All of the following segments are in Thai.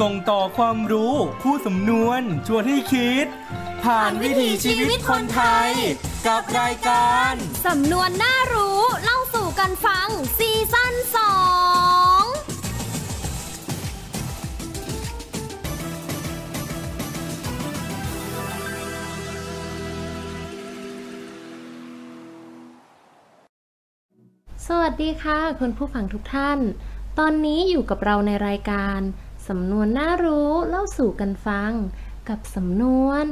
ส่งต่อความรู้ คู่สำนวน ชวนให้คิด ผ่านวิถีชีวิตคนไทย กับรายการ สำนวนน่ารู้ เล่าสู่กันฟัง ซีซั่นสองสวัสดีค่ะ คุณผู้ฟังทุกท่าน ตอนนี้อยู่กับเราในรายการ สำนวนน่ารู้เล่าสู่กันฟัง กับสำนวน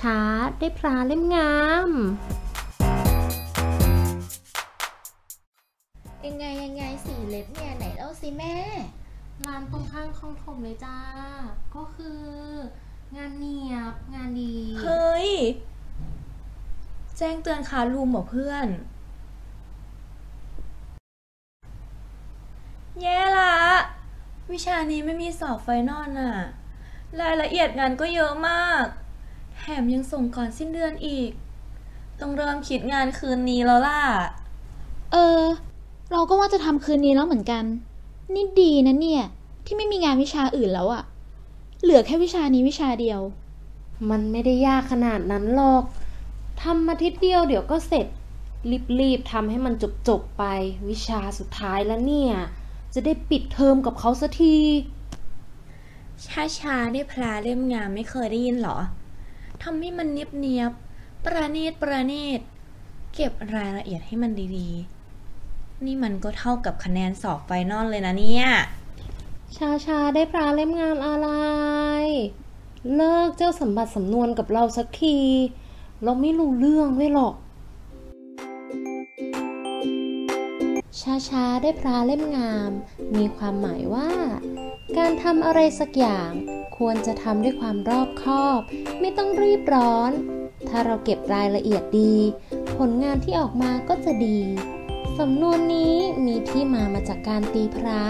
ช้าๆ ได้ปลาเล่มงาม ยังไงยังไงสีเล็บเนี่ยไหนเล่าสิแม่ ร้านตรงข้างคลองถมเลยจ้า ก็คือ งานเนียบงานดี เฮ้ย แจ้งเตือนคารูมเหรอเพื่อน แย่ละ วิชานี้ไม่มีสอบไฟนอลน่ะ รายละเอียดงานก็เยอะมาก แถมยังส่งก่อนสิ้นเดือนอีก ต้องเริ่มคิดงานคืนนี้แล้วล่ะ เออ เราก็ว่าจะทำคืนนี้แล้วเหมือนกัน นี่ดีนะเนี่ย ที่ไม่มีงานวิชาอื่นแล้วอะเหลือแค่วิชานี้วิชาเดียว มันไม่ได้ยากขนาดนั้นหรอกทำมาทิตย์เดียวเดี๋ยวก็เสร็จ รีบๆทำให้มันจบๆไป วิชาสุดท้ายแล้วเนี่ย จะได้ปิดเทอมกับเขาสักทีช้าช้าๆได้พร้าเล่มงามไม่เคยได้ยินเหรอ ทำให้มันเนียบเนียบๆประณีตประณีต เก็บรายละเอียดให้มันดีๆ นี่มันก็เท่ากับคะแนนสอบ final เลยนะเนี่ย ช้าๆได้พร้าเล่มงามอะไร เลิกเจ้าสมบัติสำนวนกับเราสักที เราไม่รู้เรื่องด้วยหรอก ช้าๆได้ปลาเล่มงาม มีความหมายว่า การทำอะไรสักอย่าง ควรจะทำด้วยความรอบคอบ ไม่ต้องรีบร้อน ถ้าเราเก็บรายละเอียดดี ผลงานที่ออกมาก็จะดี สำนวนนี้มีที่มามาจากการตีพระ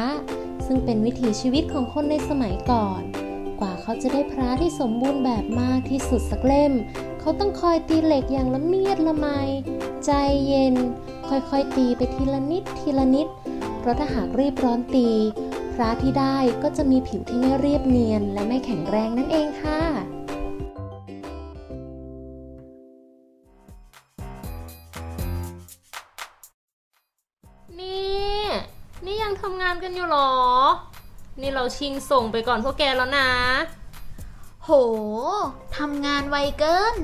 ซึ่งเป็นวิถีชีวิตของคนในสมัยก่อน กว่าเขาจะได้พระที่สมบูรณ์แบบมากที่สุดสักเล่ม เขาต้องคอยตีเหล็กอย่างละเมียดละไม ใจเย็น ค่อยๆตีไปทีละนิดทีละนิด เพราะถ้าหากรีบร้อนตี พระที่ได้ก็จะมีผิวที่ไม่เรียบเนียน และไม่แข็งแรงนั่นเองค่ะนี่ นี่ยังทำงานกันอยู่หรอ นี่เราชิงส่งไปก่อนพวกแกแล้วนะ โห ทำงานไวเกิน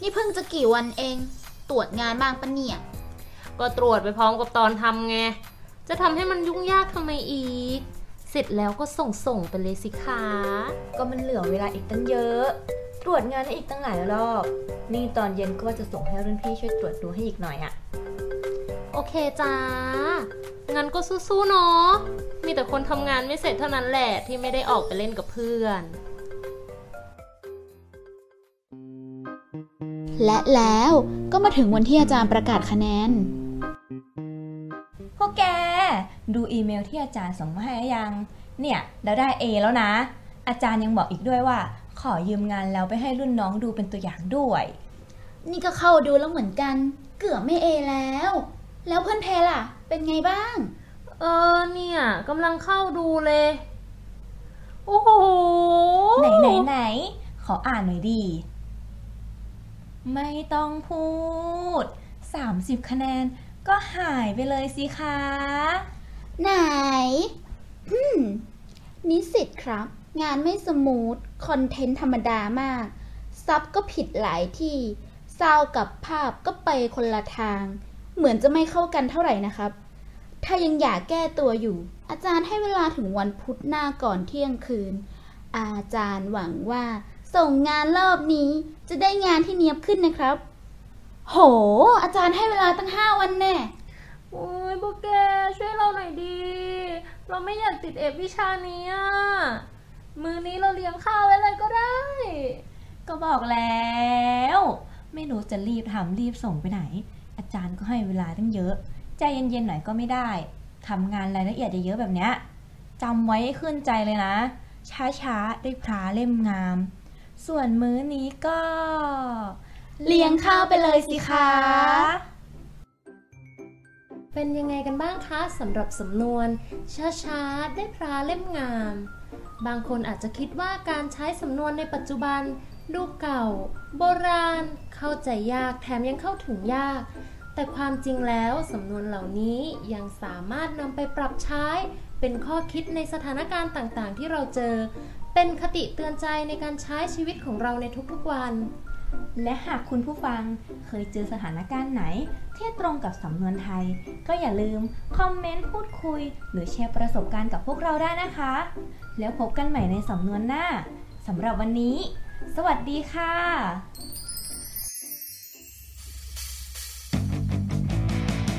นี่เพิ่งจะกี่วันเอง ตรวจงานบ้างปะเนี่ย ก็ตรวจไปพร้อมกับตอนทำไง จะทำให้มันยุ่งยากทำไมอีก เสร็จแล้วก็ส่งส่งๆไปเลยสิคะ ก็มันเหลือเวลาอีกตั้งเยอะ ตรวจงานให้อีกตั้งหลายรอบ นี่ตอนเย็นก็ว่าจะส่งให้รุ่นพี่ช่วยตรวจดูให้อีกหน่อยอะโอเคจ้า งั้นก็สู้ๆเนาะ มีแต่คนทำงานไม่เสร็จเท่านั้นแหละที่ไม่ได้ออกไปเล่นกับเพื่อน และแล้วก็มาถึงวันที่อาจารย์ประกาศคะแนน พวกแก ดูอีเมลที่อาจารย์ส่งมาให้หรือยัง เนี่ย เราได้ A แล้วนะ อาจารย์ยังบอกอีกด้วยว่า ขอยืมงานแล้วไปให้รุ่นน้องดูเป็นตัวอย่างด้วย นี่ก็เข้าดูแล้วเหมือนกัน เกือบไม่เอแล้ว แล้วเพื่อนแพรล่ะ เป็นไงบ้าง เออเนี่ยกำลังเข้าดูเลย โอ้โห ไหนไหนไหน ขออ่านหน่อยดี ไม่ต้องพูด 30 คะแนนก็หายไปเลยสิคะ ไหน อืม นิสิตครับ งานไม่สมูท คอนเทนต์ธรรมดามาก ซับก็ผิดหลายที่ซาวด์กับภาพก็ไปคนละทาง เหมือนจะไม่เข้ากันเท่าไหร่นะครับ ถ้ายังอยากแก้ตัวอยู่ อาจารย์ให้เวลาถึงวันพุธหน้าก่อนเที่ยงคืน อาจารย์หวังว่า ส่งงานรอบนี้จะได้งานที่เนียบขึ้นนะครับ โห อาจารย์ให้เวลาตั้งห้าวันแน่โอ้ยพวกแกช่วยเราหน่อยดี เราไม่อยากติดเอฟวิชานี้อะมือนี้เราเลี้ยงข้าวไว้เลยก็ได้ ก็บอกแล้ว ไม่รู้จะรีบทำรีบส่งไปไหนอา จารย์ก็ให้เวลาตั้งเยอะ ใจเย็นๆหน่อยก็ไม่ได้ทำงานรายละเอียดเยอะแบบเนี้ยจำไว้ให้ขึ้นใจเลยนะ ช้าๆ ได้พระเล่มงาม ส่วนมื้อนี้ก็ เลี้ยงข้าวไปเลยสิคะเป็นยังไงกันบ้างคะสำหรับสำนวน ช้าๆ ได้พระเล่มงาม บางคนอาจจะคิดว่าการใช้สำนวนในปัจจุบัน ดูเก่า โบราณ เข้าใจยากแถมยังเข้าถึงยาก แต่ความจริงแล้วสำนวนเหล่านี้ยังสามารถนำไปปรับใช้ เป็นข้อคิดในสถานการณ์ต่างๆ ที่เราเจอ เป็นคติเตือนใจในการใช้ชีวิตของเราในทุกๆวัน และหากคุณผู้ฟังเคยเจอสถานการณ์ไหน ที่ตรงกับสำนวนไทย ก็อย่าลืม คอมเมนต์พูดคุย หรือแชร์ประสบการณ์กับพวกเราได้นะคะ แล้วพบกันใหม่ในสำนวนหน้าสำหรับวันนี้ สวัสดีค่ะ